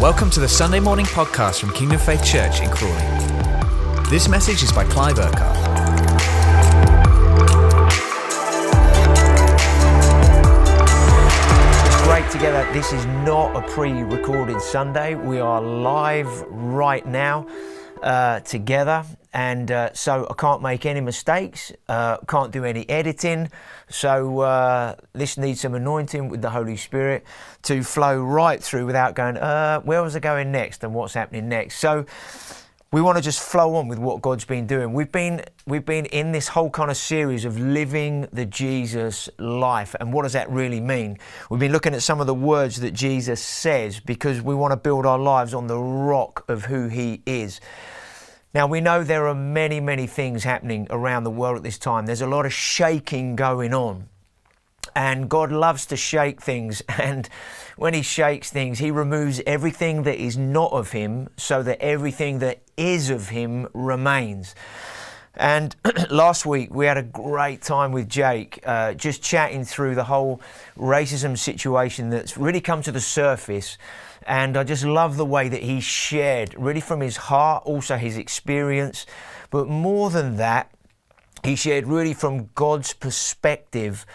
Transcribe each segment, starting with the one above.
Welcome to the Sunday morning podcast from Kingdom Faith Church in Crawley. This message is by Clive Urquhart. Great together. This is not a pre recorded Sunday. We are live right now uh, together. And uh, so I can't make any mistakes, uh, can't do any editing. So uh, this needs some anointing with the Holy Spirit to flow right through without going, uh, where was I going next and what's happening next? So we want to just flow on with what God's been doing. We've been we've been in this whole kind of series of living the Jesus life, and what does that really mean? We've been looking at some of the words that Jesus says because we want to build our lives on the rock of who He is. Now, we know there are many, many things happening around the world at this time. There's a lot of shaking going on. And God loves to shake things. And when He shakes things, He removes everything that is not of Him so that everything that is of Him remains. And last week we had a great time with Jake, uh, just chatting through the whole racism situation that's really come to the surface. And I just love the way that he shared, really from his heart, also his experience. But more than that, he shared really from God's perspective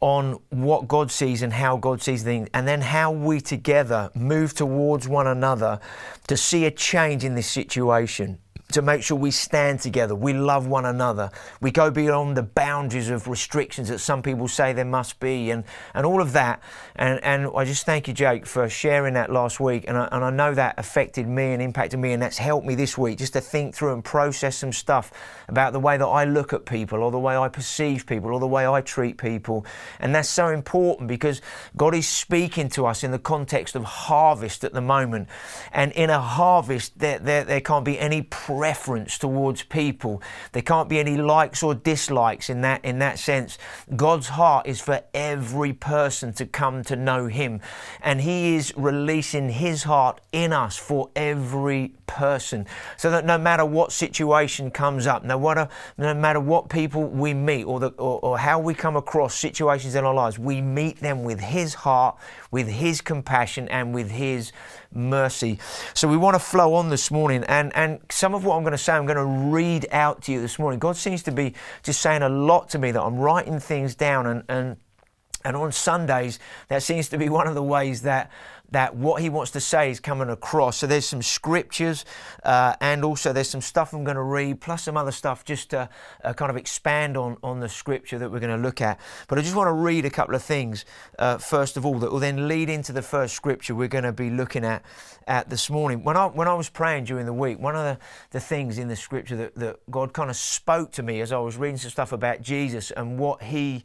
on what God sees and how God sees things, and then how we together move towards one another to see a change in this situation to make sure we stand together, we love one another, we go beyond the boundaries of restrictions that some people say there must be, and, and all of that. And, and I just thank you, Jake, for sharing that last week. And I, and I know that affected me and impacted me, and that's helped me this week just to think through and process some stuff about the way that I look at people, or the way I perceive people, or the way I treat people. And that's so important because God is speaking to us in the context of harvest at the moment. And in a harvest, there, there, there can't be any preference towards people. There can't be any likes or dislikes in that in that sense. God's heart is for every person to come to know him and he is releasing his heart in us for every person so that no matter what situation comes up, no matter, no matter what people we meet or, the, or, or how we come across situations in our lives, we meet them with his heart, with his compassion and with his mercy. So we want to flow on this morning and, and some of what I'm going to say, I'm going to read out to you this morning. God seems to be just saying a lot to me that I'm writing things down and, and and on Sundays, that seems to be one of the ways that that what he wants to say is coming across. So there's some scriptures, uh, and also there's some stuff I'm going to read, plus some other stuff just to uh, kind of expand on on the scripture that we're going to look at. But I just want to read a couple of things uh, first of all that will then lead into the first scripture we're going to be looking at at this morning. When I when I was praying during the week, one of the, the things in the scripture that, that God kind of spoke to me as I was reading some stuff about Jesus and what he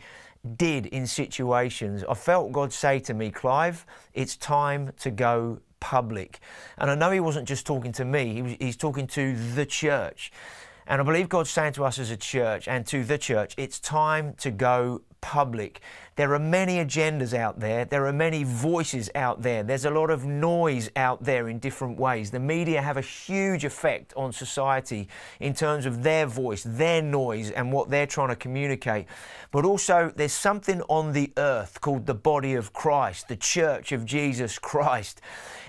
did in situations. I felt God say to me, Clive, it's time to go public. And I know He wasn't just talking to me, he was, He's talking to the church. And I believe God's saying to us as a church and to the church, it's time to go public. There are many agendas out there. There are many voices out there. There's a lot of noise out there in different ways. The media have a huge effect on society in terms of their voice, their noise, and what they're trying to communicate. But also, there's something on the earth called the body of Christ, the church of Jesus Christ.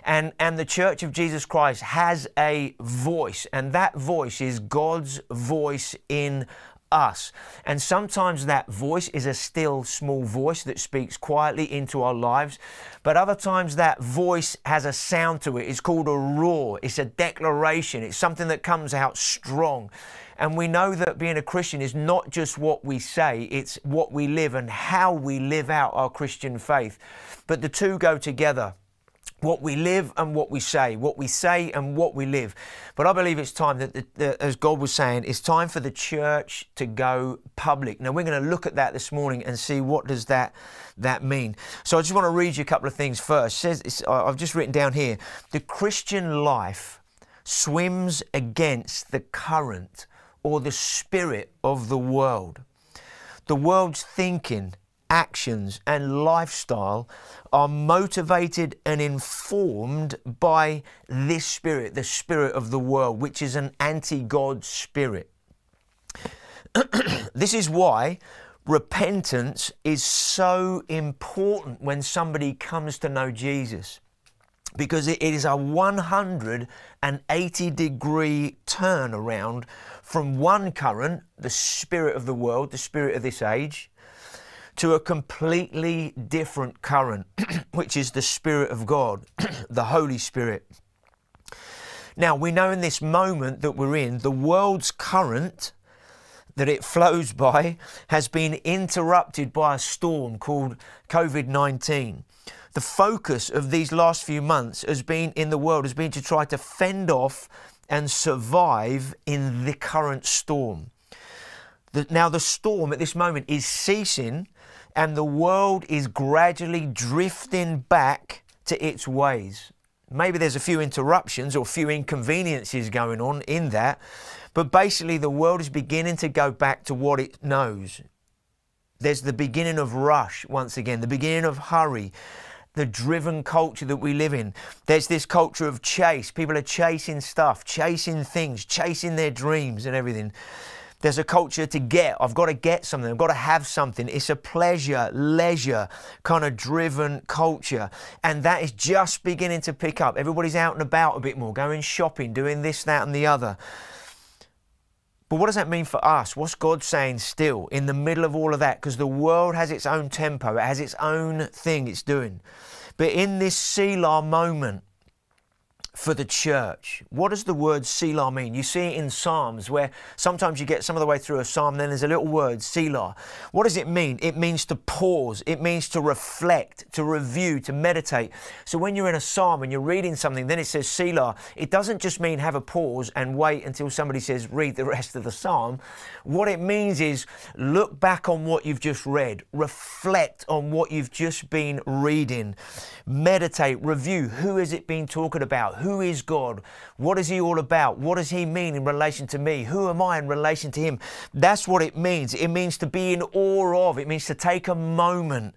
And, and the church of Jesus Christ has a voice, and that voice is God's voice in us. And sometimes that voice is a still small voice that speaks quietly into our lives. But other times that voice has a sound to it. It's called a roar. It's a declaration. It's something that comes out strong. And we know that being a Christian is not just what we say, it's what we live and how we live out our Christian faith. But the two go together what we live and what we say, what we say and what we live. But I believe it's time that, the, as God was saying, it's time for the church to go public. Now we're going to look at that this morning and see what does that that mean. So I just want to read you a couple of things first. It says I've just written down here: the Christian life swims against the current or the spirit of the world. The world's thinking actions, and lifestyle are motivated and informed by this spirit, the spirit of the world, which is an anti God spirit. this is why repentance is so important when somebody comes to know Jesus. because it is a 180 degree turn around from one current, the spirit of the world, the spirit of this age, to a completely different current, which is the Spirit of God, the Holy Spirit. Now, we know in this moment that we're in, the world's current that it flows by has been interrupted by a storm called COVID 19 the focus of these last few months has been in the world has been to try to fend off and survive in the current storm. The, now the storm at this moment is ceasing and the world is gradually drifting back to its ways. Maybe there's a few interruptions or a few inconveniences going on in that, but basically the world is beginning to go back to what it knows. There's the beginning of rush once again, the beginning of hurry, the driven culture that we live in. There's this culture of chase. People are chasing stuff, chasing things, chasing their dreams and everything. There's a culture to get. I've got to get something. I've got to have something. It's a pleasure, leisure kind of driven culture. And that is just beginning to pick up. Everybody's out and about a bit more, going shopping, doing this, that, and the other. But what does that mean for us? What's God saying still in the middle of all of that? Because the world has its own tempo, it has its own thing it's doing. But in this Selah moment, for the church. What does the word Selah mean? You see it in Psalms where sometimes you get some of the way through a psalm, then there's a little word, Selah. What does it mean? It means to pause, it means to reflect, to review, to meditate. So when you're in a psalm and you're reading something, then it says Selah. It doesn't just mean have a pause and wait until somebody says read the rest of the psalm. What it means is look back on what you've just read, reflect on what you've just been reading, meditate, review. Who has it been talking about? Who who is God? What is He all about? What does He mean in relation to me? Who am I in relation to Him? That's what it means. It means to be in awe of, it means to take a moment.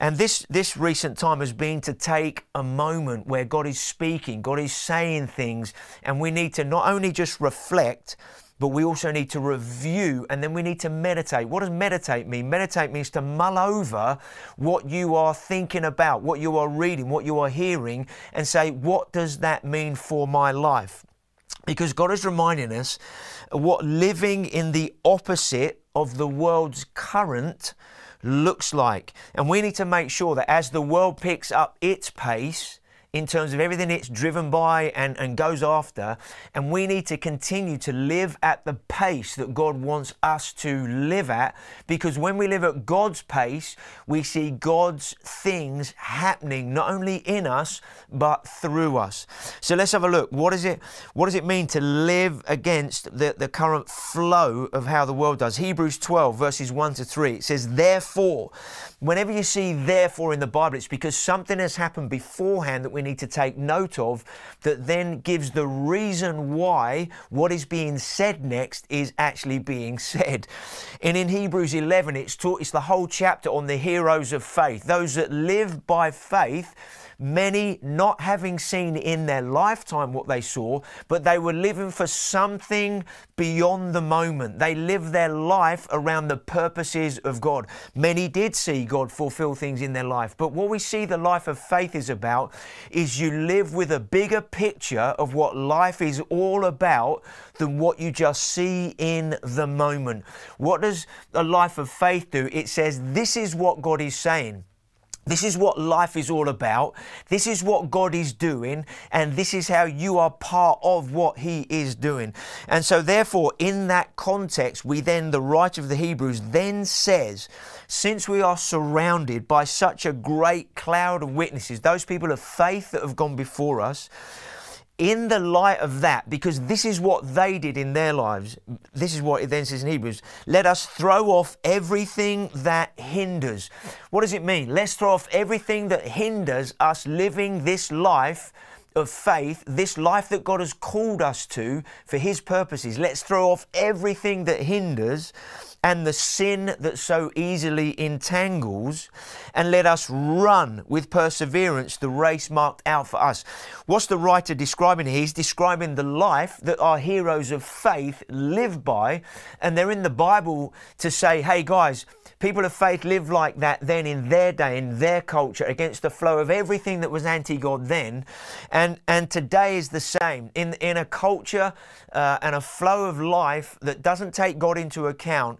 And this, this recent time has been to take a moment where God is speaking, God is saying things, and we need to not only just reflect, but we also need to review and then we need to meditate. What does meditate mean? Meditate means to mull over what you are thinking about, what you are reading, what you are hearing, and say, what does that mean for my life? Because God is reminding us what living in the opposite of the world's current looks like. And we need to make sure that as the world picks up its pace, in terms of everything it's driven by and, and goes after. And we need to continue to live at the pace that God wants us to live at because when we live at God's pace, we see God's things happening not only in us but through us. So let's have a look. What is it what does it mean to live against the, the current flow of how the world does? Hebrews 12 verses 1 to 3. It says, Therefore, whenever you see therefore in the Bible, it's because something has happened beforehand that we we need to take note of that then gives the reason why what is being said next is actually being said. And in Hebrews 11, it's taught, it's the whole chapter on the heroes of faith, those that live by faith many not having seen in their lifetime what they saw, but they were living for something beyond the moment. They lived their life around the purposes of God. Many did see God fulfill things in their life, but what we see the life of faith is about is you live with a bigger picture of what life is all about than what you just see in the moment. What does a life of faith do? It says, This is what God is saying. This is what life is all about. This is what God is doing, and this is how you are part of what He is doing. And so, therefore, in that context, we then, the writer of the Hebrews then says, since we are surrounded by such a great cloud of witnesses, those people of faith that have gone before us, in the light of that, because this is what they did in their lives, this is what it then says in Hebrews let us throw off everything that hinders. What does it mean? Let's throw off everything that hinders us living this life of faith, this life that God has called us to for His purposes. Let's throw off everything that hinders and the sin that so easily entangles, and let us run with perseverance the race marked out for us. What's the writer describing here? He's describing the life that our heroes of faith live by, and they're in the Bible to say, hey guys, People of faith lived like that then in their day, in their culture, against the flow of everything that was anti God then. And, and today is the same. In, in a culture uh, and a flow of life that doesn't take God into account,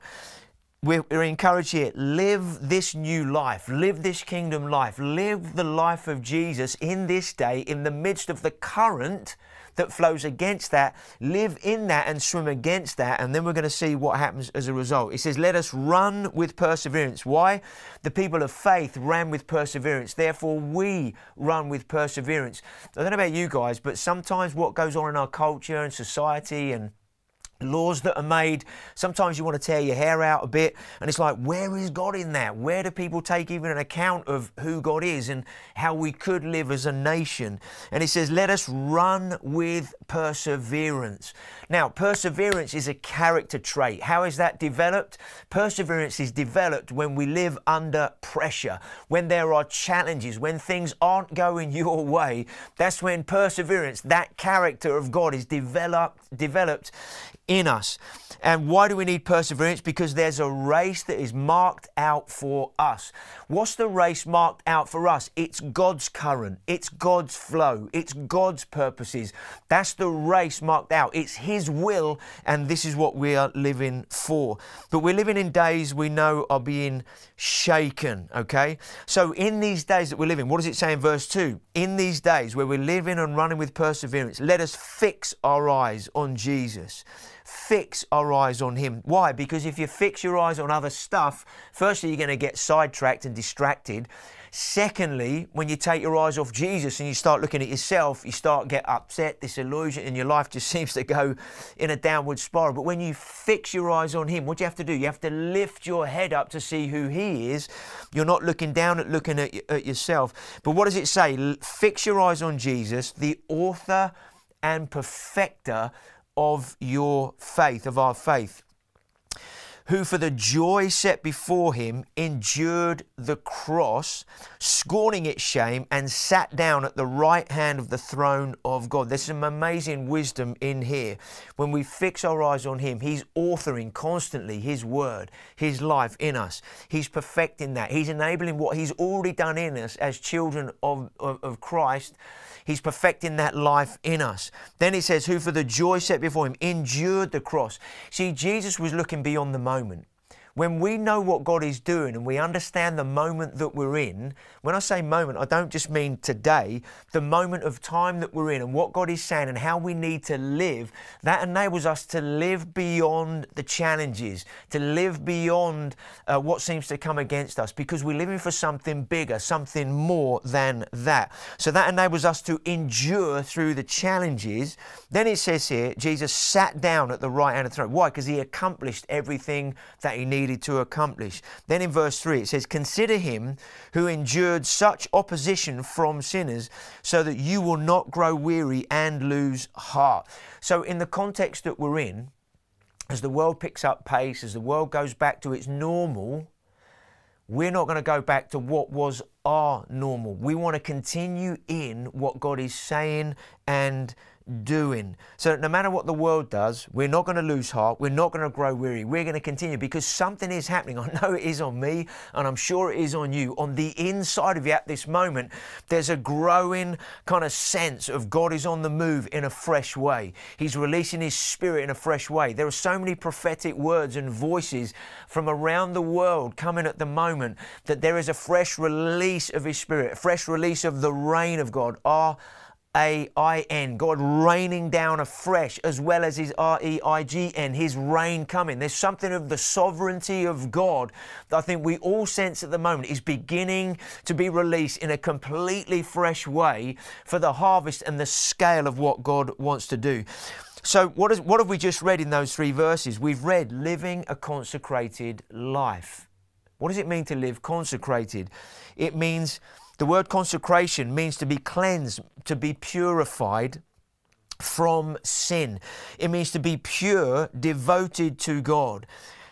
we're, we're encouraged here live this new life, live this kingdom life, live the life of Jesus in this day, in the midst of the current that flows against that, live in that and swim against that, and then we're going to see what happens as a result. It says, Let us run with perseverance. Why? The people of faith ran with perseverance. Therefore, we run with perseverance. I don't know about you guys, but sometimes what goes on in our culture and society and laws that are made. Sometimes you want to tear your hair out a bit, and it's like, where is God in that? Where do people take even an account of who God is and how we could live as a nation? And it says, let us run with perseverance. Now, perseverance is a character trait. How is that developed? Perseverance is developed when we live under pressure, when there are challenges, when things aren't going your way. That's when perseverance, that character of God, is developed developed in us. And why do we need perseverance? Because there's a race that is marked out for us. What's the race marked out for us? It's God's current, it's God's flow, it's God's purposes. That's the race marked out. It's His will, and this is what we are living for. But we're living in days we know are being shaken, okay? So, in these days that we're living, what does it say in verse 2? In these days where we're living and running with perseverance, let us fix our eyes on Jesus fix our eyes on Him. Why? Because if you fix your eyes on other stuff, firstly, you're going to get sidetracked and distracted. Secondly, when you take your eyes off Jesus and you start looking at yourself, you start get upset, disillusioned, and your life just seems to go in a downward spiral. But when you fix your eyes on Him, what do you have to do? You have to lift your head up to see who He is. You're not looking down at looking at, at yourself. But what does it say? Fix your eyes on Jesus, the author and perfecter of your faith, of our faith, who for the joy set before him endured the cross, scorning its shame, and sat down at the right hand of the throne of God. There's some amazing wisdom in here. When we fix our eyes on him, he's authoring constantly his word, his life in us. He's perfecting that. He's enabling what he's already done in us as children of, of, of Christ He's perfecting that life in us. Then it says, Who for the joy set before him endured the cross. See, Jesus was looking beyond the moment. When we know what God is doing and we understand the moment that we're in, when I say moment, I don't just mean today, the moment of time that we're in and what God is saying and how we need to live, that enables us to live beyond the challenges, to live beyond uh, what seems to come against us because we're living for something bigger, something more than that. So that enables us to endure through the challenges. Then it says here, Jesus sat down at the right hand of the throne. Why? Because he accomplished everything that he needed to accomplish. Then in verse 3 it says, Consider him who endured such opposition from sinners, so that you will not grow weary and lose heart. So, in the context that we're in, as the world picks up pace, as the world goes back to its normal, we're not going to go back to what was our normal. We want to continue in what God is saying and doing. So no matter what the world does, we're not going to lose heart. We're not going to grow weary. We're going to continue because something is happening. I know it is on me and I'm sure it is on you. On the inside of you at this moment, there's a growing kind of sense of God is on the move in a fresh way. He's releasing His Spirit in a fresh way. There are so many prophetic words and voices from around the world coming at the moment that there is a fresh release of His Spirit, a fresh release of the reign of God. Our a I N, God raining down afresh, as well as His R E I G N, His reign coming. There's something of the sovereignty of God that I think we all sense at the moment is beginning to be released in a completely fresh way for the harvest and the scale of what God wants to do. So, what, is, what have we just read in those three verses? We've read living a consecrated life. What does it mean to live consecrated? It means the word consecration means to be cleansed, to be purified from sin. It means to be pure, devoted to God.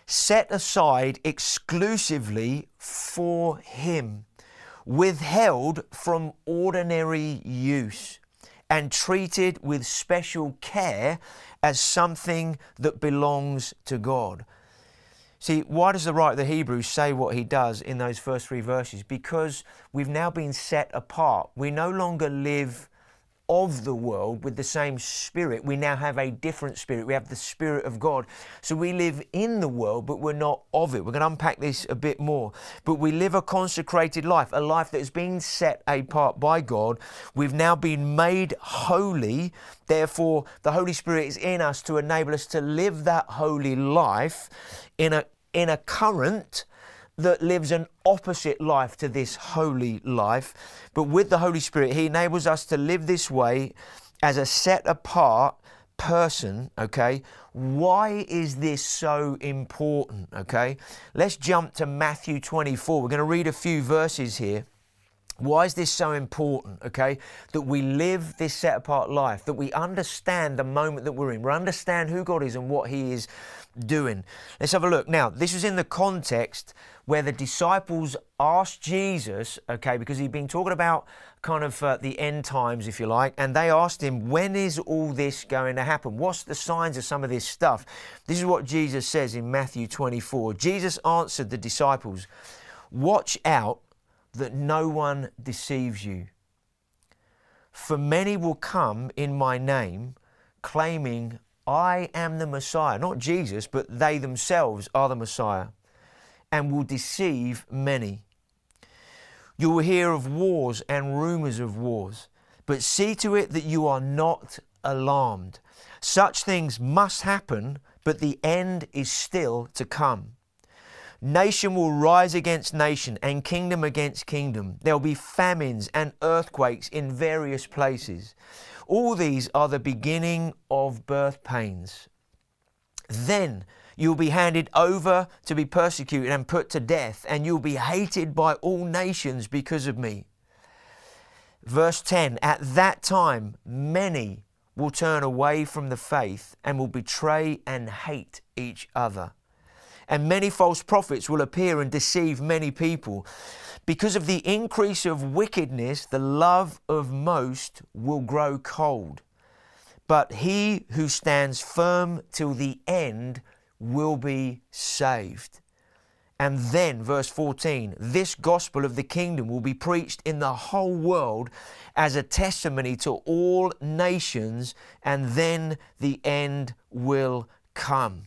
set aside exclusively for Him, withheld from ordinary use, and treated with special care as something that belongs to God. See, why does the writer of the Hebrews say what he does in those first three verses? Because we've now been set apart. We no longer live of the world with the same spirit. We now have a different spirit. We have the spirit of God. So we live in the world, but we're not of it. We're going to unpack this a bit more. But we live a consecrated life, a life that has been set apart by God. We've now been made holy. Therefore, the Holy Spirit is in us to enable us to live that holy life in a in a current that lives an opposite life to this holy life. But with the Holy Spirit, He enables us to live this way as a set apart person, okay? Why is this so important, okay? Let's jump to Matthew 24. We're going to read a few verses here. Why is this so important? Okay, that we live this set apart life, that we understand the moment that we're in, we understand who God is and what He is doing. Let's have a look. Now, this is in the context where the disciples asked Jesus, okay, because he'd been talking about kind of uh, the end times, if you like, and they asked him, when is all this going to happen? What's the signs of some of this stuff? This is what Jesus says in Matthew 24. Jesus answered the disciples, Watch out that no one deceives you. For many will come in my name, claiming, I am the Messiah. Not Jesus, but they themselves are the Messiah, and will deceive many. You will hear of wars and rumors of wars, but see to it that you are not alarmed. Such things must happen, but the end is still to come. Nation will rise against nation and kingdom against kingdom. There will be famines and earthquakes in various places. All these are the beginning of birth pains. Then you'll be handed over to be persecuted and put to death, and you'll be hated by all nations because of me. Verse 10 At that time, many will turn away from the faith and will betray and hate each other. And many false prophets will appear and deceive many people. Because of the increase of wickedness, the love of most will grow cold. But he who stands firm till the end will be saved. And then, verse 14, this gospel of the kingdom will be preached in the whole world as a testimony to all nations, and then the end will come.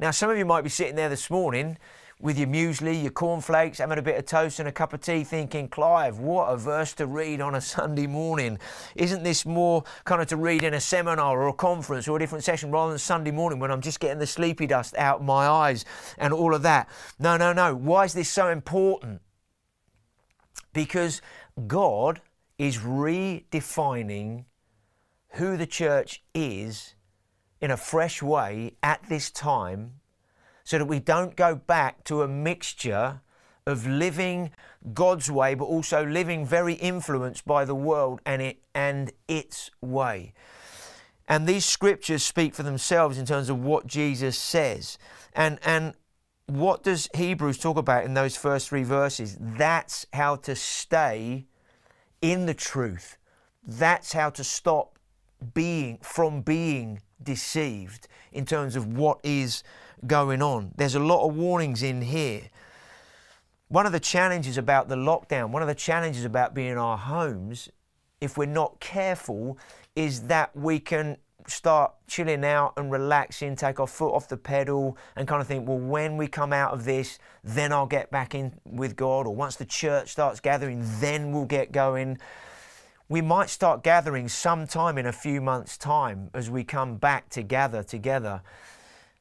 Now, some of you might be sitting there this morning with your muesli, your cornflakes, having a bit of toast and a cup of tea, thinking, Clive, what a verse to read on a Sunday morning. Isn't this more kind of to read in a seminar or a conference or a different session rather than Sunday morning when I'm just getting the sleepy dust out of my eyes and all of that? No, no, no. Why is this so important? Because God is redefining who the church is in a fresh way at this time so that we don't go back to a mixture of living God's way, but also living very influenced by the world and it and its way. And these scriptures speak for themselves in terms of what Jesus says. And and what does Hebrews talk about in those first three verses? That's how to stay in the truth. That's how to stop being from being deceived in terms of what is going on. There's a lot of warnings in here. One of the challenges about the lockdown, one of the challenges about being in our homes, if we're not careful, is that we can start chilling out and relaxing, take our foot off the pedal, and kind of think, well, when we come out of this, then I'll get back in with God, or once the church starts gathering, then we'll get going. We might start gathering sometime in a few months' time as we come back to gather together.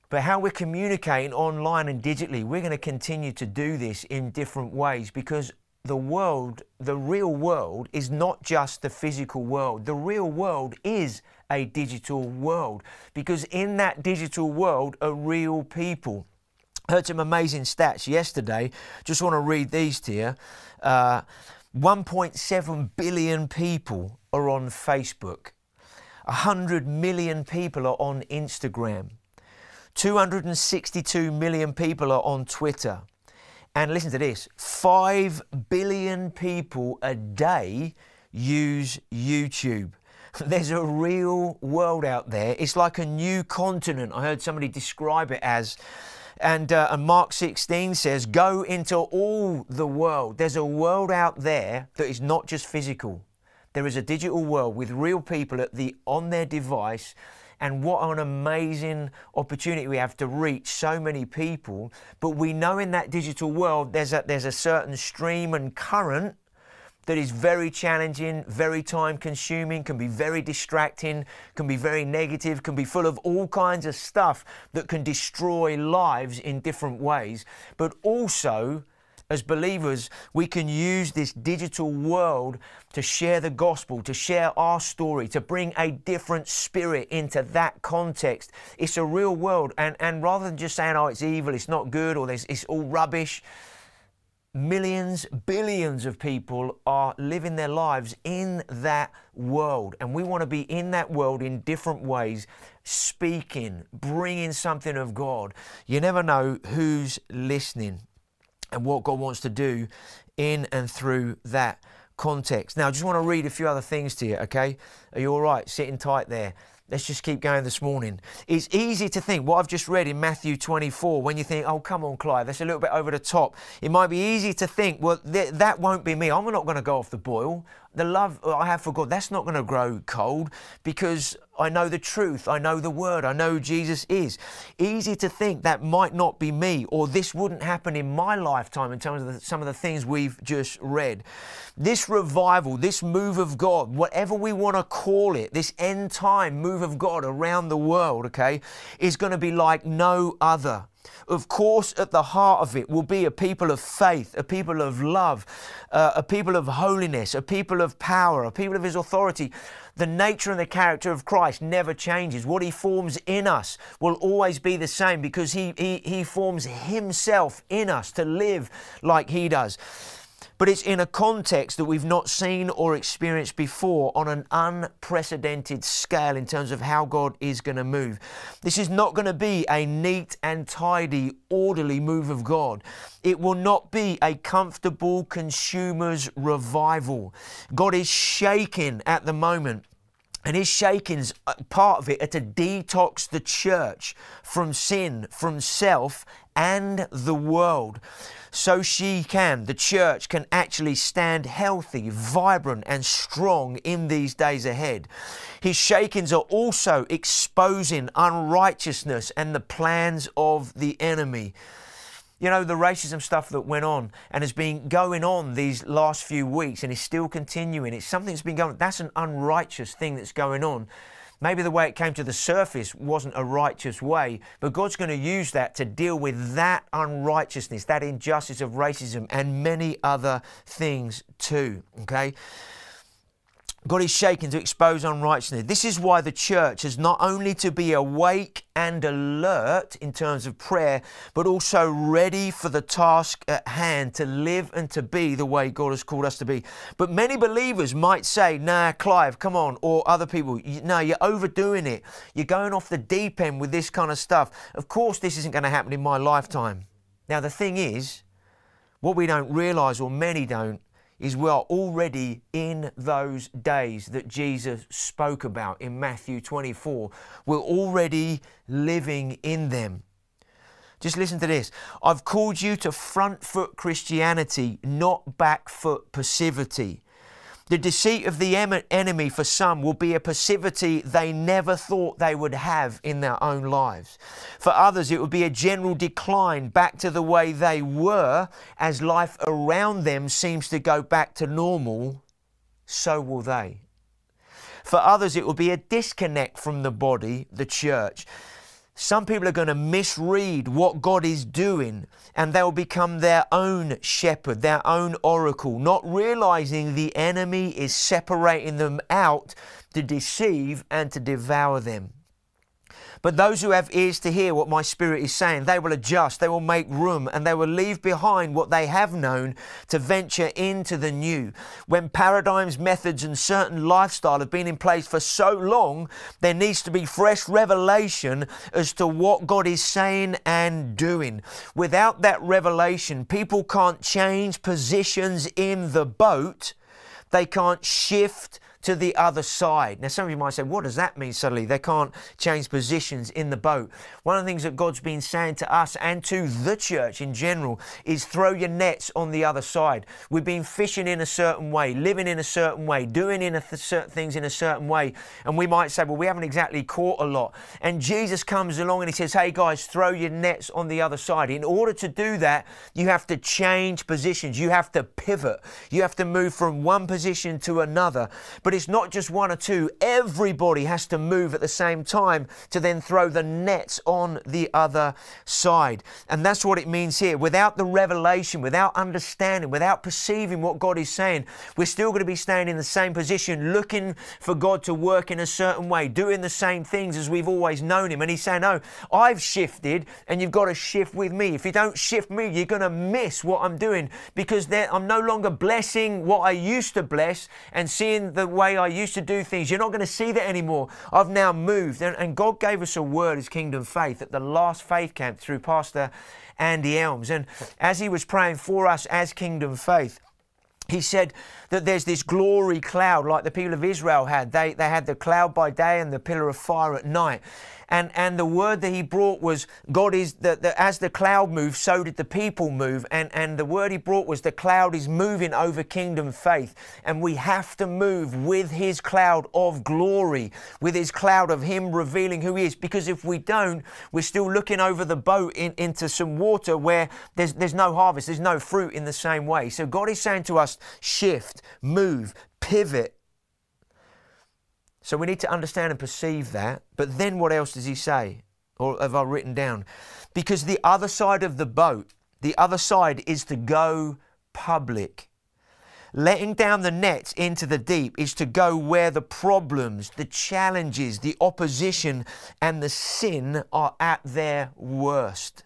But how we're communicating online and digitally, we're going to continue to do this in different ways because the world, the real world, is not just the physical world. The real world is a digital world because in that digital world are real people. Heard some amazing stats yesterday. Just want to read these to you. Uh, 1.7 billion people are on Facebook. 100 million people are on Instagram. 262 million people are on Twitter. And listen to this 5 billion people a day use YouTube. There's a real world out there. It's like a new continent. I heard somebody describe it as. And, uh, and Mark 16 says, Go into all the world. There's a world out there that is not just physical. There is a digital world with real people at the, on their device and what an amazing opportunity we have to reach so many people. But we know in that digital world there's a, there's a certain stream and current that is very challenging, very time consuming, can be very distracting, can be very negative, can be full of all kinds of stuff that can destroy lives in different ways. But also, as believers, we can use this digital world to share the gospel, to share our story, to bring a different spirit into that context. It's a real world. And, and rather than just saying, oh, it's evil, it's not good, or it's all rubbish, millions, billions of people are living their lives in that world. And we want to be in that world in different ways, speaking, bringing something of God. You never know who's listening and what God wants to do in and through that context. Now, I just want to read a few other things to you, okay? Are you all right? Sitting tight there. Let's just keep going this morning. It's easy to think what I've just read in Matthew 24 when you think, oh, come on, Clive, that's a little bit over the top. It might be easy to think, well, th- that won't be me. I'm not going to go off the boil. The love I have for God, that's not going to grow cold because I know the truth. I know the word. I know Jesus is. Easy to think that might not be me or this wouldn't happen in my lifetime in terms of the, some of the things we've just read. This revival, this move of God, whatever we want to call it, this end time move of God around the world, okay, is going to be like no other. Of course, at the heart of it will be a people of faith, a people of love, uh, a people of holiness, a people of power, a people of His authority. The nature and the character of Christ never changes. What He forms in us will always be the same because He, he, he forms Himself in us to live like He does but it's in a context that we've not seen or experienced before on an unprecedented scale in terms of how God is going to move. This is not going to be a neat and tidy, orderly move of God. It will not be a comfortable consumer's revival. God is shaking at the moment. And his shakings, uh, part of it, are to detox the church from sin, from self, and the world so she can, the church can actually stand healthy, vibrant, and strong in these days ahead. His shakings are also exposing unrighteousness and the plans of the enemy. You know, the racism stuff that went on and has been going on these last few weeks and is still continuing. It's something that's been going on. That's an unrighteous thing that's going on. Maybe the way it came to the surface wasn't a righteous way, but God's going to use that to deal with that unrighteousness, that injustice of racism, and many other things too. Okay? God is shaken to expose unrighteousness. This is why the church has not only to be awake and alert in terms of prayer, but also ready for the task at hand to live and to be the way God has called us to be. But many believers might say, nah, Clive, come on, or other people, no, you're overdoing it. You're going off the deep end with this kind of stuff. Of course, this isn't going to happen in my lifetime. Now, the thing is, what we don't realize, or many don't, is we are already in those days that Jesus spoke about in Matthew 24. We're already living in them. Just listen to this. I've called you to front foot Christianity, not back foot passivity. The deceit of the enemy for some will be a passivity they never thought they would have in their own lives. For others, it will be a general decline back to the way they were as life around them seems to go back to normal. So will they. For others, it will be a disconnect from the body, the church. Some people are going to misread what God is doing and they'll become their own shepherd, their own oracle, not realizing the enemy is separating them out to deceive and to devour them. But those who have ears to hear what my Spirit is saying, they will adjust, they will make room, and they will leave behind what they have known to venture into the new. When paradigms, methods, and certain lifestyle have been in place for so long, there needs to be fresh revelation as to what God is saying and doing. Without that revelation, people can't change positions in the boat, they can't shift to the other side. Now, some of you might say, what does that mean suddenly? They can't change positions in the boat. One of the things that God's been saying to us and to the church in general is throw your nets on the other side. We've been fishing in a certain way, living in a certain way, doing in th- certain things in a certain way. And we might say, well, we haven't exactly caught a lot. And Jesus comes along and he says, hey guys, throw your nets on the other side. In order to do that, you have to change positions. You have to pivot. You have to move from one position to another. But it's not just one or two. Everybody has to move at the same time to then throw the nets on the other side. And that's what it means here. Without the revelation, without understanding, without perceiving what God is saying, we're still going to be staying in the same position, looking for God to work in a certain way, doing the same things as we've always known Him. And He's saying, No, I've shifted and you've got to shift with me. If you don't shift me, you're going to miss what I'm doing because I'm no longer blessing what I used to bless and seeing the way I used to do things. You're not going to see that anymore. I've now moved. And, God gave us a word as Kingdom Faith at the last faith camp through Pastor Andy Elmes. And as he was praying for us as Kingdom Faith, he said that there's this glory cloud like the people of Israel had. They, they had the cloud by day and the pillar of fire at night. And, and the word that he brought was God is that as the cloud moved, so did the people move. And, and the word he brought was the cloud is moving over kingdom faith. And we have to move with his cloud of glory, with his cloud of him revealing who he is. Because if we don't, we're still looking over the boat in, into some water where there's, there's no harvest, there's no fruit in the same way. So God is saying to us, shift, move, pivot, so we need to understand and perceive that. But then what else does he say? Or have I written down? Because the other side of the boat, the other side is to go public. Letting down the nets into the deep is to go where the problems, the challenges, the opposition, and the sin are at their worst.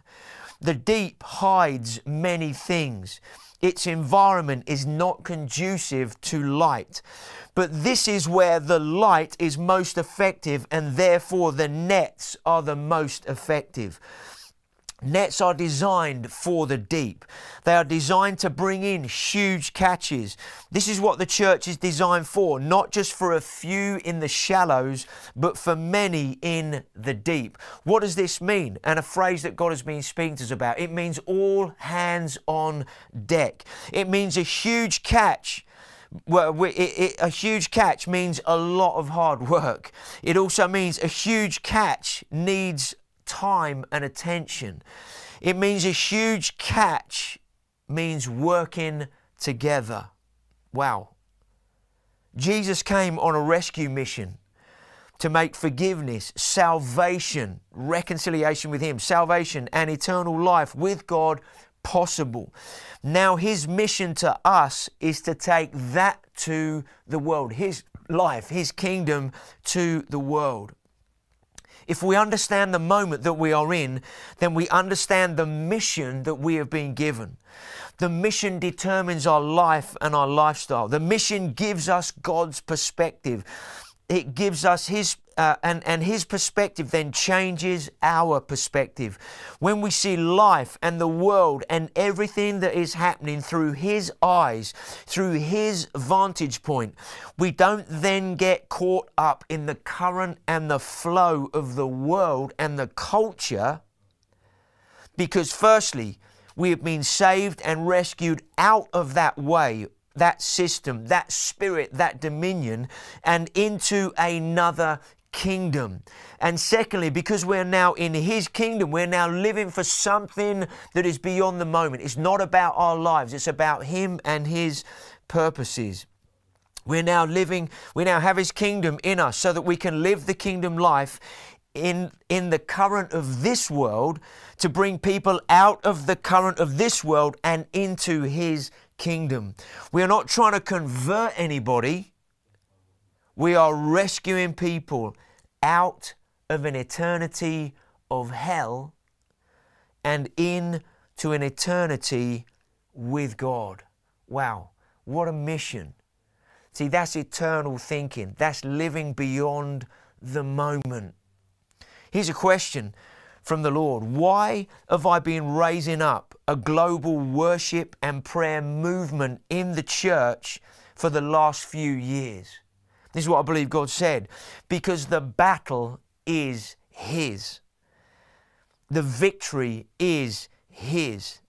The deep hides many things. Its environment is not conducive to light. But this is where the light is most effective, and therefore the nets are the most effective. Nets are designed for the deep. They are designed to bring in huge catches. This is what the church is designed for, not just for a few in the shallows, but for many in the deep. What does this mean? And a phrase that God has been speaking to us about. It means all hands on deck. It means a huge catch well, it, it, a huge catch means a lot of hard work. It also means a huge catch needs time and attention. It means a huge catch means working together. Wow. Jesus came on a rescue mission to make forgiveness, salvation, reconciliation with Him, salvation and eternal life with God possible. Now, his mission to us is to take that to the world, his life, his kingdom to the world. If we understand the moment that we are in, then we understand the mission that we have been given. The mission determines our life and our lifestyle. The mission gives us God's perspective. It gives us His uh, and, and his perspective then changes our perspective. When we see life and the world and everything that is happening through his eyes, through his vantage point, we don't then get caught up in the current and the flow of the world and the culture. Because, firstly, we have been saved and rescued out of that way that system, that spirit, that dominion, and into another kingdom. And secondly, because we're now in His kingdom, we're now living for something that is beyond the moment. It's not about our lives, it's about Him and His purposes. We're now living, we now have His kingdom in us so that we can live the kingdom life in, in the current of this world to bring people out of the current of this world and into His kingdom. We are not trying to convert anybody. We are rescuing people out of an eternity of hell and into an eternity with God. Wow, what a mission. See, that's eternal thinking. That's living beyond the moment. Here's a question from the Lord Why have I been raising up a global worship and prayer movement in the church for the last few years? This is what I believe God said. Because the battle is His, the victory is His.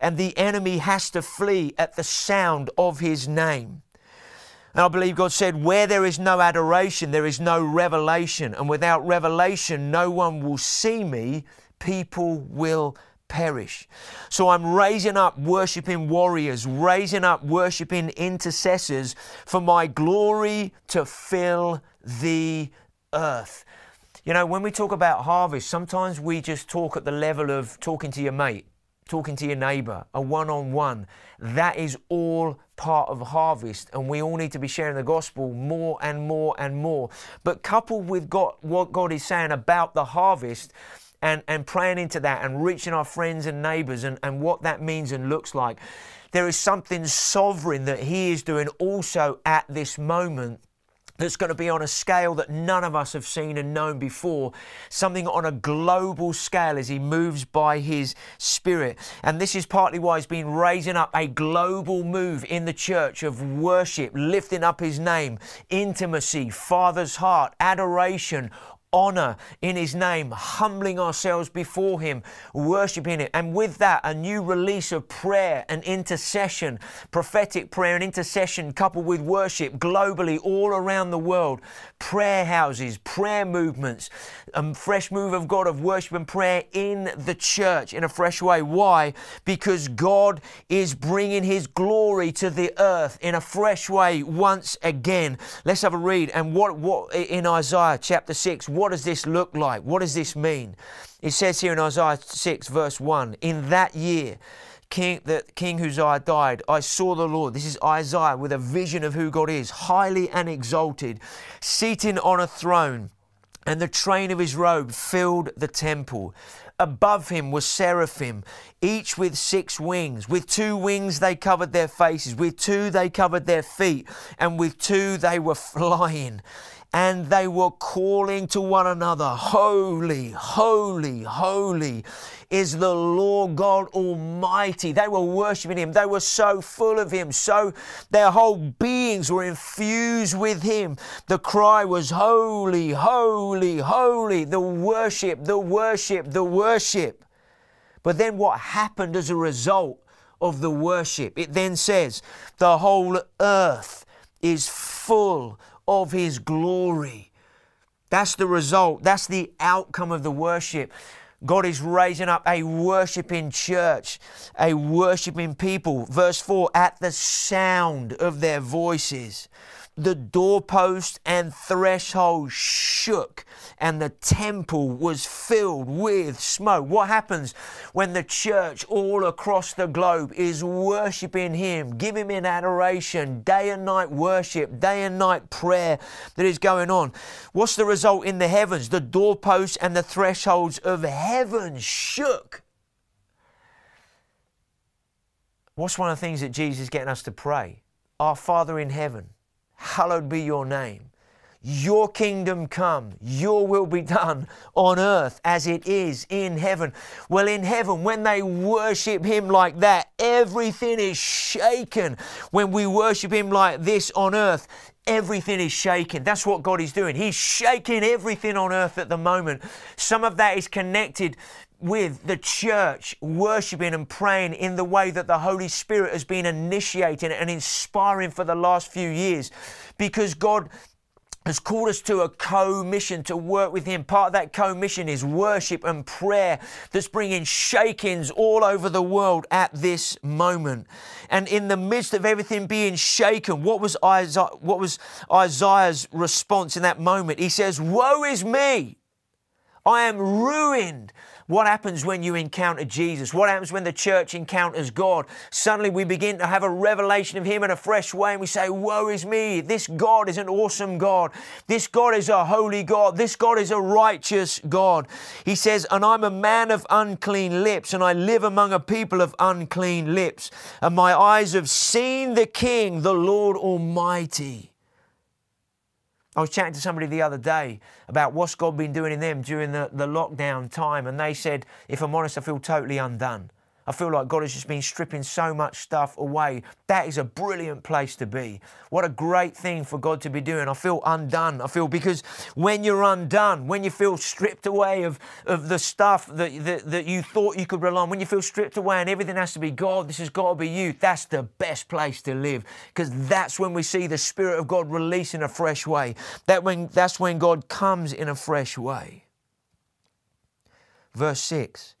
And the enemy has to flee at the sound of His name. And I believe God said, Where there is no adoration, there is no revelation. And without revelation, no one will see me. People will perish. So I'm raising up worshiping warriors, raising up worshiping intercessors for my glory to fill the earth. You know, when we talk about harvest, sometimes we just talk at the level of talking to your mate, talking to your neighbor, a one on one. That is all part of harvest, and we all need to be sharing the gospel more and more and more. But coupled with God, what God is saying about the harvest, and, and praying into that and reaching our friends and neighbors and, and what that means and looks like. There is something sovereign that He is doing also at this moment that's going to be on a scale that none of us have seen and known before, something on a global scale as He moves by His Spirit. And this is partly why He's been raising up a global move in the church of worship, lifting up His name, intimacy, Father's heart, adoration, honor in His name, humbling ourselves before Him, worshiping Him. And with that, a new release of prayer and intercession, prophetic prayer and intercession coupled with worship globally all around the world, prayer houses, prayer movements, a fresh move of God of worship and prayer in the church in a fresh way. Why? Because God is bringing His glory to the earth in a fresh way once again. Let's have a read. And what, what in Isaiah chapter 6, what does this look like? What does this mean? It says here in Isaiah 6, verse 1 In that year, King, that King Uzziah died, I saw the Lord. This is Isaiah with a vision of who God is, highly and exalted, seating on a throne, and the train of his robe filled the temple. Above him was seraphim, each with six wings. With two wings they covered their faces, with two they covered their feet, and with two they were flying and they were calling to one another, Holy, holy, holy is the Lord God Almighty. They were worshiping Him. They were so full of Him. So their whole beings were infused with Him. The cry was, Holy, holy, holy. The worship, the worship, the worship. But then what happened as a result of the worship? It then says, The whole earth is full of His glory. That's the result. That's the outcome of the worship. God is raising up a worshiping church, a worshiping people. Verse 4 at the sound of their voices the doorpost and threshold shook and the temple was filled with smoke. What happens when the church all across the globe is worshiping Him, giving Him adoration, day and night worship, day and night prayer that is going on? What's the result in the heavens? The doorposts and the thresholds of heaven shook. What's one of the things that Jesus is getting us to pray? Our Father in heaven hallowed be your name. Your kingdom come, your will be done on earth as it is in heaven. Well, in heaven, when they worship Him like that, everything is shaken. When we worship Him like this on earth, everything is shaken. That's what God is doing. He's shaking everything on earth at the moment. Some of that is connected with the church worshiping and praying in the way that the Holy Spirit has been initiating and inspiring for the last few years because God has called us to a co-mission to work with him. Part of that co-mission is worship and prayer that's bringing shakings all over the world at this moment. And in the midst of everything being shaken, what was Isaiah, what was Isaiah's response in that moment? He says, "Woe is me! I am ruined. What happens when you encounter Jesus? What happens when the church encounters God? Suddenly we begin to have a revelation of Him in a fresh way and we say, Woe is me. This God is an awesome God. This God is a holy God. This God is a righteous God. He says, And I'm a man of unclean lips, and I live among a people of unclean lips. And my eyes have seen the King, the Lord Almighty. I was chatting to somebody the other day about what's God been doing in them during the, the lockdown time, and they said, if I'm honest, I feel totally undone. I feel like God has just been stripping so much stuff away. That is a brilliant place to be. What a great thing for God to be doing. I feel undone. I feel because when you're undone, when you feel stripped away of, of the stuff that, that, that you thought you could rely on, when you feel stripped away and everything has to be God, this has got to be you, that's the best place to live because that's when we see the Spirit of God release in a fresh way. That when, that's when God comes in a fresh way. Verse 6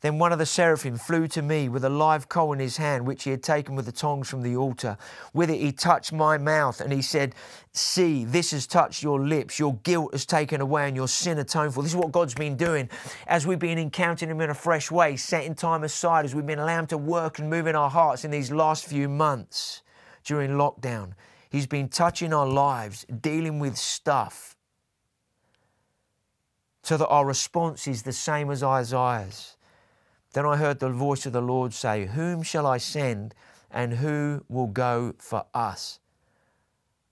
then one of the seraphim flew to me with a live coal in his hand, which he had taken with the tongs from the altar. With it he touched my mouth, and he said, See, this has touched your lips. Your guilt is taken away, and your sin atoned for. This is what God's been doing as we've been encountering him in a fresh way, setting time aside, as we've been allowed to work and move in our hearts in these last few months during lockdown. He's been touching our lives, dealing with stuff, so that our response is the same as Isaiah's then I heard the voice of the Lord say, Whom shall I send, and who will go for us?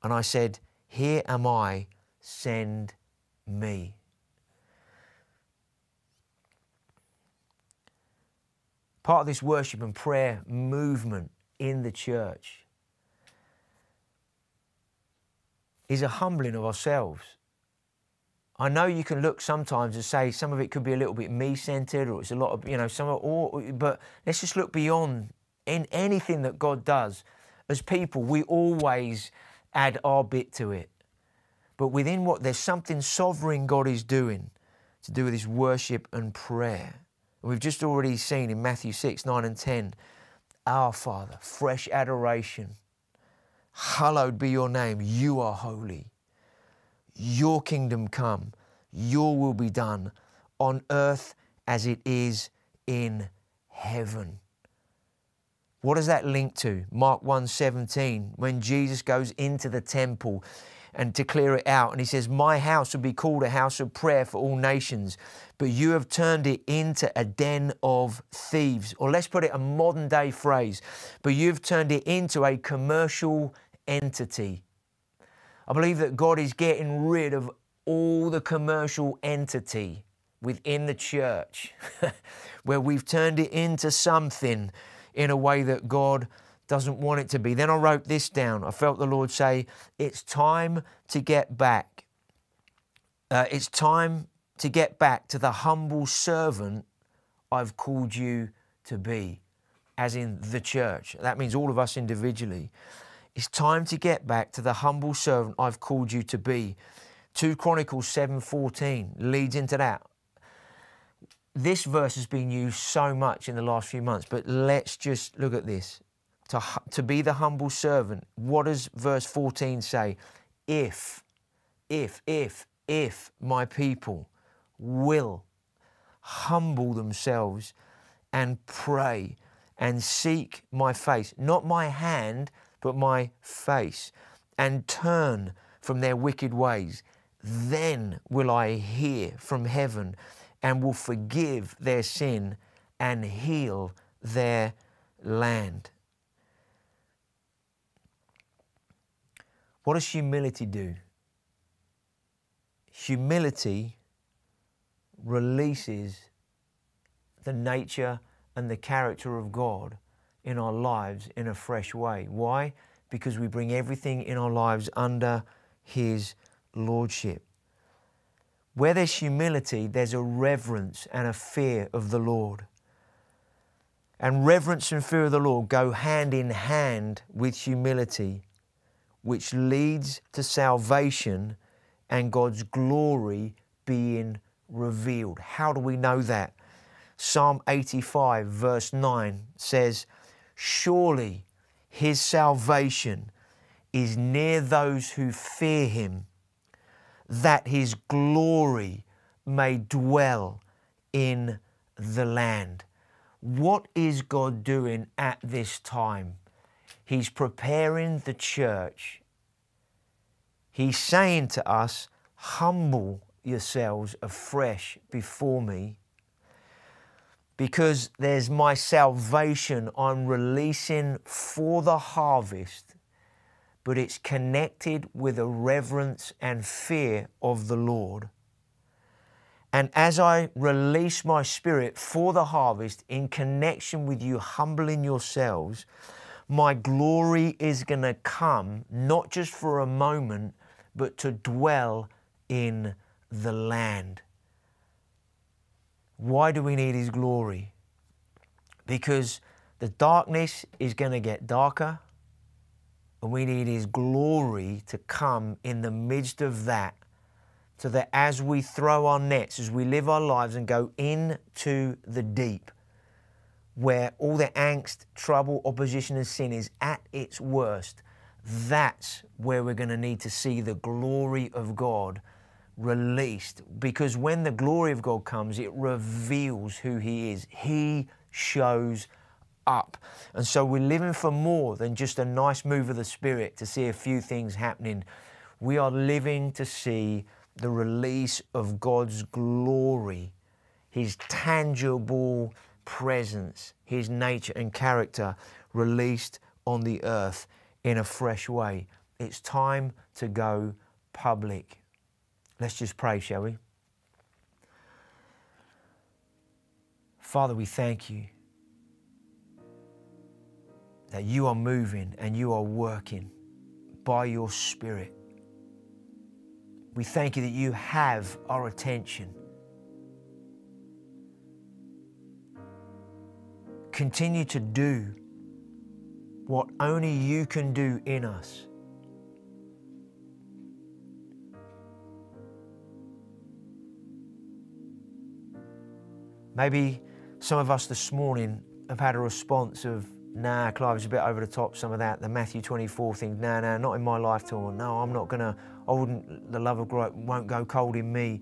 And I said, Here am I, send me. Part of this worship and prayer movement in the church is a humbling of ourselves I know you can look sometimes and say some of it could be a little bit me-centered, or it's a lot of you know some, or, but let's just look beyond in anything that God does. As people, we always add our bit to it, but within what there's something sovereign God is doing to do with His worship and prayer. And we've just already seen in Matthew six, nine, and ten, our Father, fresh adoration. Hallowed be your name. You are holy. Your kingdom come, your will be done on earth as it is in heaven. What does that link to? Mark 1:17 when Jesus goes into the temple and to clear it out and he says my house will be called a house of prayer for all nations but you have turned it into a den of thieves or let's put it a modern day phrase but you've turned it into a commercial entity I believe that God is getting rid of all the commercial entity within the church where we've turned it into something in a way that God doesn't want it to be. Then I wrote this down. I felt the Lord say, It's time to get back. Uh, it's time to get back to the humble servant I've called you to be, as in the church. That means all of us individually. It's time to get back to the humble servant I've called you to be. 2 Chronicles 7:14 leads into that. This verse has been used so much in the last few months, but let's just look at this. To, to be the humble servant, what does verse 14 say? If, if, if, if my people will humble themselves and pray and seek my face, not my hand, but my face, and turn from their wicked ways. Then will I hear from heaven and will forgive their sin and heal their land. What does humility do? Humility releases the nature and the character of God in our lives in a fresh way. Why? Because we bring everything in our lives under His Lordship. Where there's humility, there's a reverence and a fear of the Lord. And reverence and fear of the Lord go hand in hand with humility, which leads to salvation and God's glory being revealed. How do we know that? Psalm 85, verse 9 says, Surely his salvation is near those who fear him, that his glory may dwell in the land. What is God doing at this time? He's preparing the church. He's saying to us, humble yourselves afresh before me because there's my salvation I'm releasing for the harvest, but it's connected with a reverence and fear of the Lord. And as I release my spirit for the harvest in connection with you humbling yourselves, my glory is going to come not just for a moment, but to dwell in the land. Why do we need His glory? Because the darkness is going to get darker, and we need His glory to come in the midst of that, so that as we throw our nets, as we live our lives and go into the deep, where all the angst, trouble, opposition, and sin is at its worst, that's where we're going to need to see the glory of God released because when the glory of God comes, it reveals who He is. He shows up. And so we're living for more than just a nice move of the Spirit to see a few things happening. We are living to see the release of God's glory, His tangible presence, His nature and character released on the earth in a fresh way. It's time to go public. Let's just pray, shall we? Father, we thank you that you are moving and you are working by your Spirit. We thank you that you have our attention. Continue to do what only you can do in us. Maybe some of us this morning have had a response of, nah, Clive, it's a bit over the top, some of that, the Matthew 24 thing, nah, nah, not in my lifetime. No, I'm not to, I wouldn't, the love of God won't go cold in me.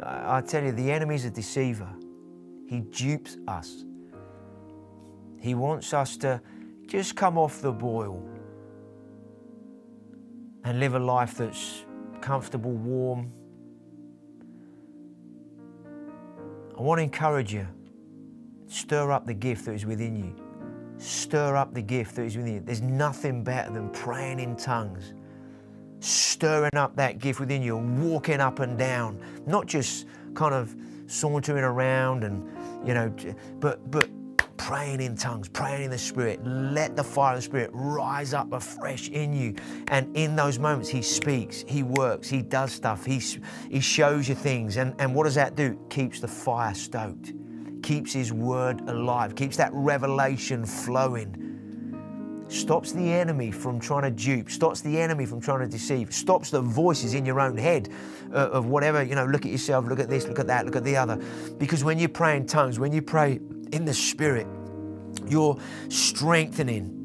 I, I tell you, the enemy's a deceiver. He dupes us. He wants us to just come off the boil and live a life that's comfortable, warm, I want to encourage you. Stir up the gift that is within you. Stir up the gift that is within you. There's nothing better than praying in tongues. Stirring up that gift within you walking up and down, not just kind of sauntering around and, you know, but, but praying in tongues, praying in the Spirit. Let the fire of the Spirit rise up afresh in you. And in those moments, He speaks, He works, He does stuff, He, he shows you things. And, and what does that do? Keeps the fire stoked, keeps His word alive, keeps that revelation flowing. Stops the enemy from trying to dupe, stops the enemy from trying to deceive, stops the voices in your own head uh, of whatever, you know, look at yourself, look at this, look at that, look at the other. Because when you pray in tongues, when you pray in the Spirit, you're strengthening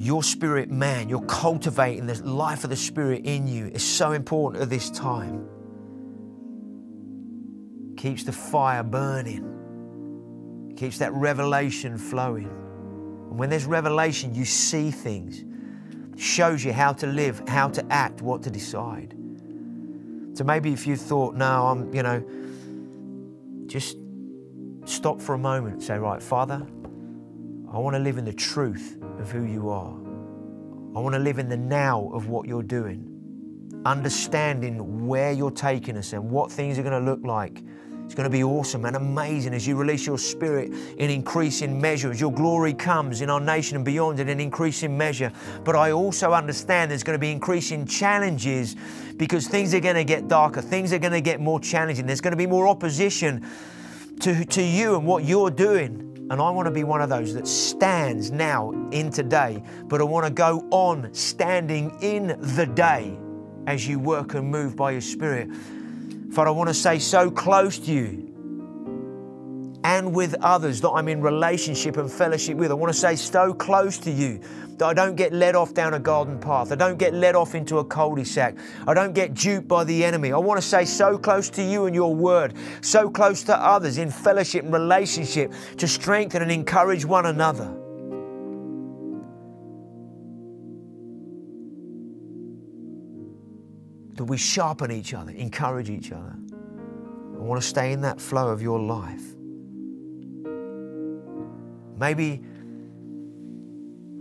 your spirit man. You're cultivating the life of the Spirit in you. It's so important at this time. Keeps the fire burning, keeps that revelation flowing. And when there's revelation, you see things, shows you how to live, how to act, what to decide. So maybe if you thought, no, I'm, you know, just stop for a moment and say, right, Father, I want to live in the truth of who you are. I want to live in the now of what you're doing, understanding where you're taking us and what things are going to look like. It's going to be awesome and amazing as you release your spirit in increasing measure, as your glory comes in our nation and beyond in an increasing measure. But I also understand there's going to be increasing challenges because things are going to get darker, things are going to get more challenging, there's going to be more opposition to, to you and what you're doing. And I want to be one of those that stands now in today, but I want to go on standing in the day as you work and move by your Spirit. Father, I want to say so close to you. and with others that I'm in relationship and fellowship with. I want to stay so close to you that I don't get led off down a garden path. I don't get led off into a cul-de-sac. I don't get duped by the enemy. I want to stay so close to you and your word, so close to others in fellowship and relationship to strengthen and encourage one another. That we sharpen each other, encourage each other. I want to stay in that flow of your life. Maybe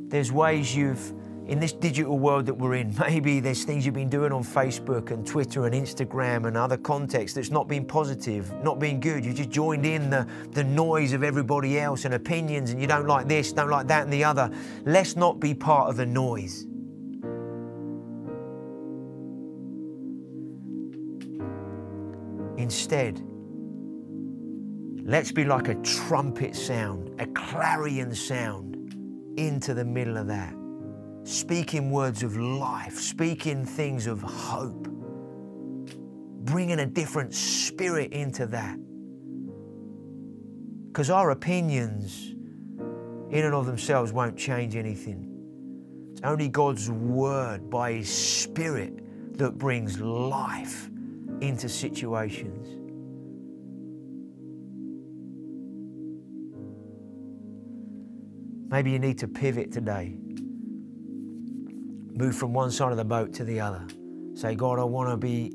there's ways you've, in this digital world that we're in, maybe there's things you've been doing on Facebook and Twitter and Instagram and other contexts that's not been positive, not been good. You just joined in the, the noise of everybody else and opinions and you don't like this, don't like that and the other. Let's not be part of the noise. Instead, Let's be like a trumpet sound, a clarion sound into the middle of that. Speaking words of life, speaking things of hope, bringing a different spirit into that. Because our opinions, in and of themselves, won't change anything. It's only God's word by His Spirit that brings life into situations. Maybe you need to pivot today. Move from one side of the boat to the other. Say, God, I want to be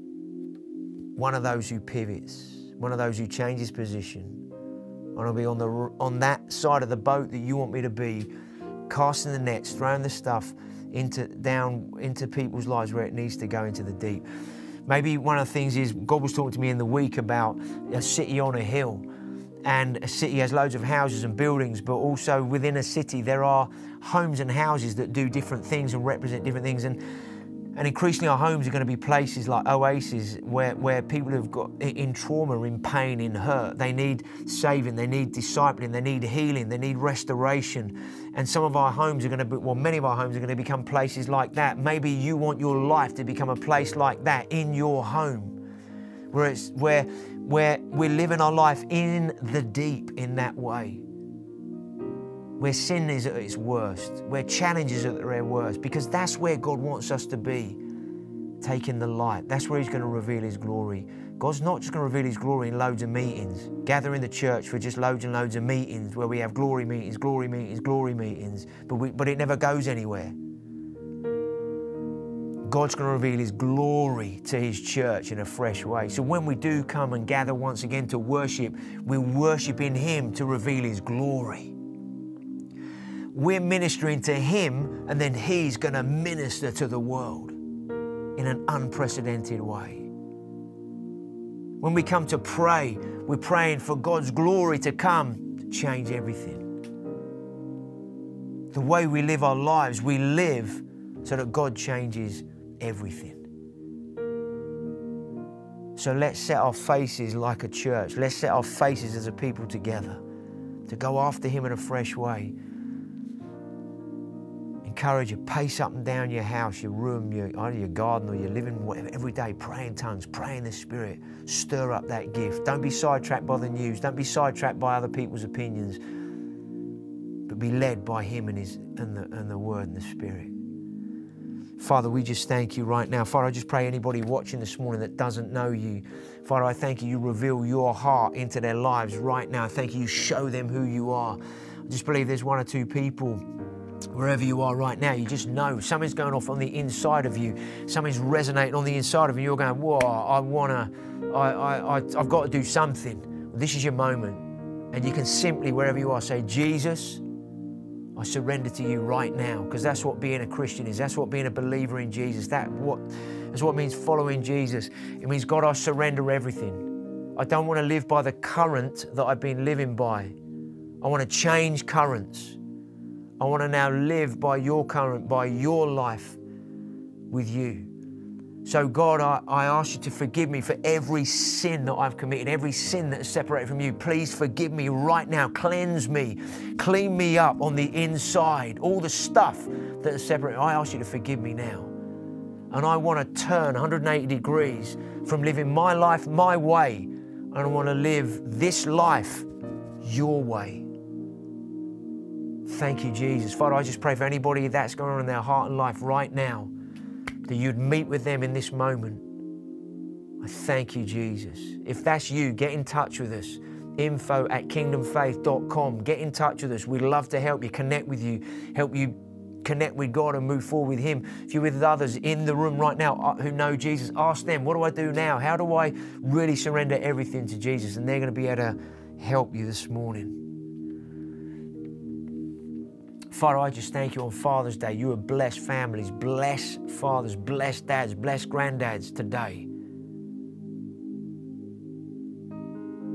one of those who pivots, one of those who changes position. I want to be on, the, on that side of the boat that you want me to be, casting the nets, throwing the stuff into, down into people's lives where it needs to go into the deep. Maybe one of the things is God was talking to me in the week about a city on a hill and a city has loads of houses and buildings, but also within a city there are homes and houses that do different things and represent different things. And and increasingly our homes are going to be places like oases where, where people have got in trauma, in pain, in hurt. They need saving, they need discipling, they need healing, they need restoration. And some of our homes are going to be, well, many of our homes are going to become places like that. Maybe you want your life to become a place like that in your home where, it's, where, where we're living our life in the deep in that way. Where sin is at its worst, where challenges are at their worst, because that's where God wants us to be, taking the light. That's where He's going to reveal His glory. God's not just going to reveal His glory in loads of meetings, gathering the church for just loads and loads of meetings where we have glory meetings, glory meetings, glory meetings, but, we, but it never goes anywhere. God's going to reveal His glory to His church in a fresh way. So when we do come and gather once again to worship, we're worshiping Him to reveal His glory. We're ministering to Him, and then He's going to minister to the world in an unprecedented way. When we come to pray, we're praying for God's glory to come to change everything. The way we live our lives, we live so that God changes everything. So let's set our faces like a church. Let's set our faces as a people together to go after Him in a fresh way. Encourage you, pace up and down your house, your room, your, either your garden or your living, whatever, every day, pray in tongues, pray in the Spirit, stir up that gift. Don't be sidetracked by the news, don't be sidetracked by other people's opinions, but be led by Him and, his, and, the, and the Word and the Spirit. Father, we just thank you right now. Father, I just pray anybody watching this morning that doesn't know you, Father, I thank you, you reveal your heart into their lives right now. Thank you, you show them who you are. I just believe there's one or two people wherever you are right now, you just know something's going off on the inside of you. Something's resonating on the inside of you. You're going, whoa, I want to, I, I, I, I've got to do something. This is your moment. And you can simply, wherever you are, say, Jesus, I surrender to you right now because that's what being a Christian is. That's what being a believer in Jesus. That what that's what means following Jesus. It means God, I surrender everything. I don't want to live by the current that I've been living by. I want to change currents. I want to now live by your current, by your life with you. So, God, I, I ask you to forgive me for every sin that I've committed, every sin that is separated from you. Please forgive me right now. Cleanse me. Clean me up on the inside. All the stuff that is separate. I ask you to forgive me now. And I want to turn 180 degrees from living my life my way. And I want to live this life your way. Thank you, Jesus. Father, I just pray for anybody that's going on in their heart and life right now, that you'd meet with them in this moment. I thank you, Jesus. If that's you, get in touch with us. Info at kingdomfaith.com. Get in touch with us. We'd love to help you, connect with you, help you connect with God and move forward with Him. If you're with others in the room right now uh, who know Jesus, ask them, What do I do now? How do I really surrender everything to Jesus? And they're going to be able to help you this morning. Father, I just thank you on Father's Day. You are blessed families, bless fathers, bless dads, bless granddads today.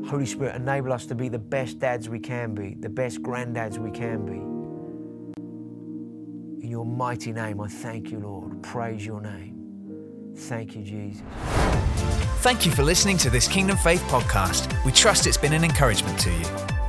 Holy Spirit, enable us to be the best dads we can be, the best granddads we can be. In your mighty name, I thank you, Lord. Praise your name. Thank you, Jesus. Thank you for listening to this Kingdom Faith podcast. We trust it's been an encouragement to you.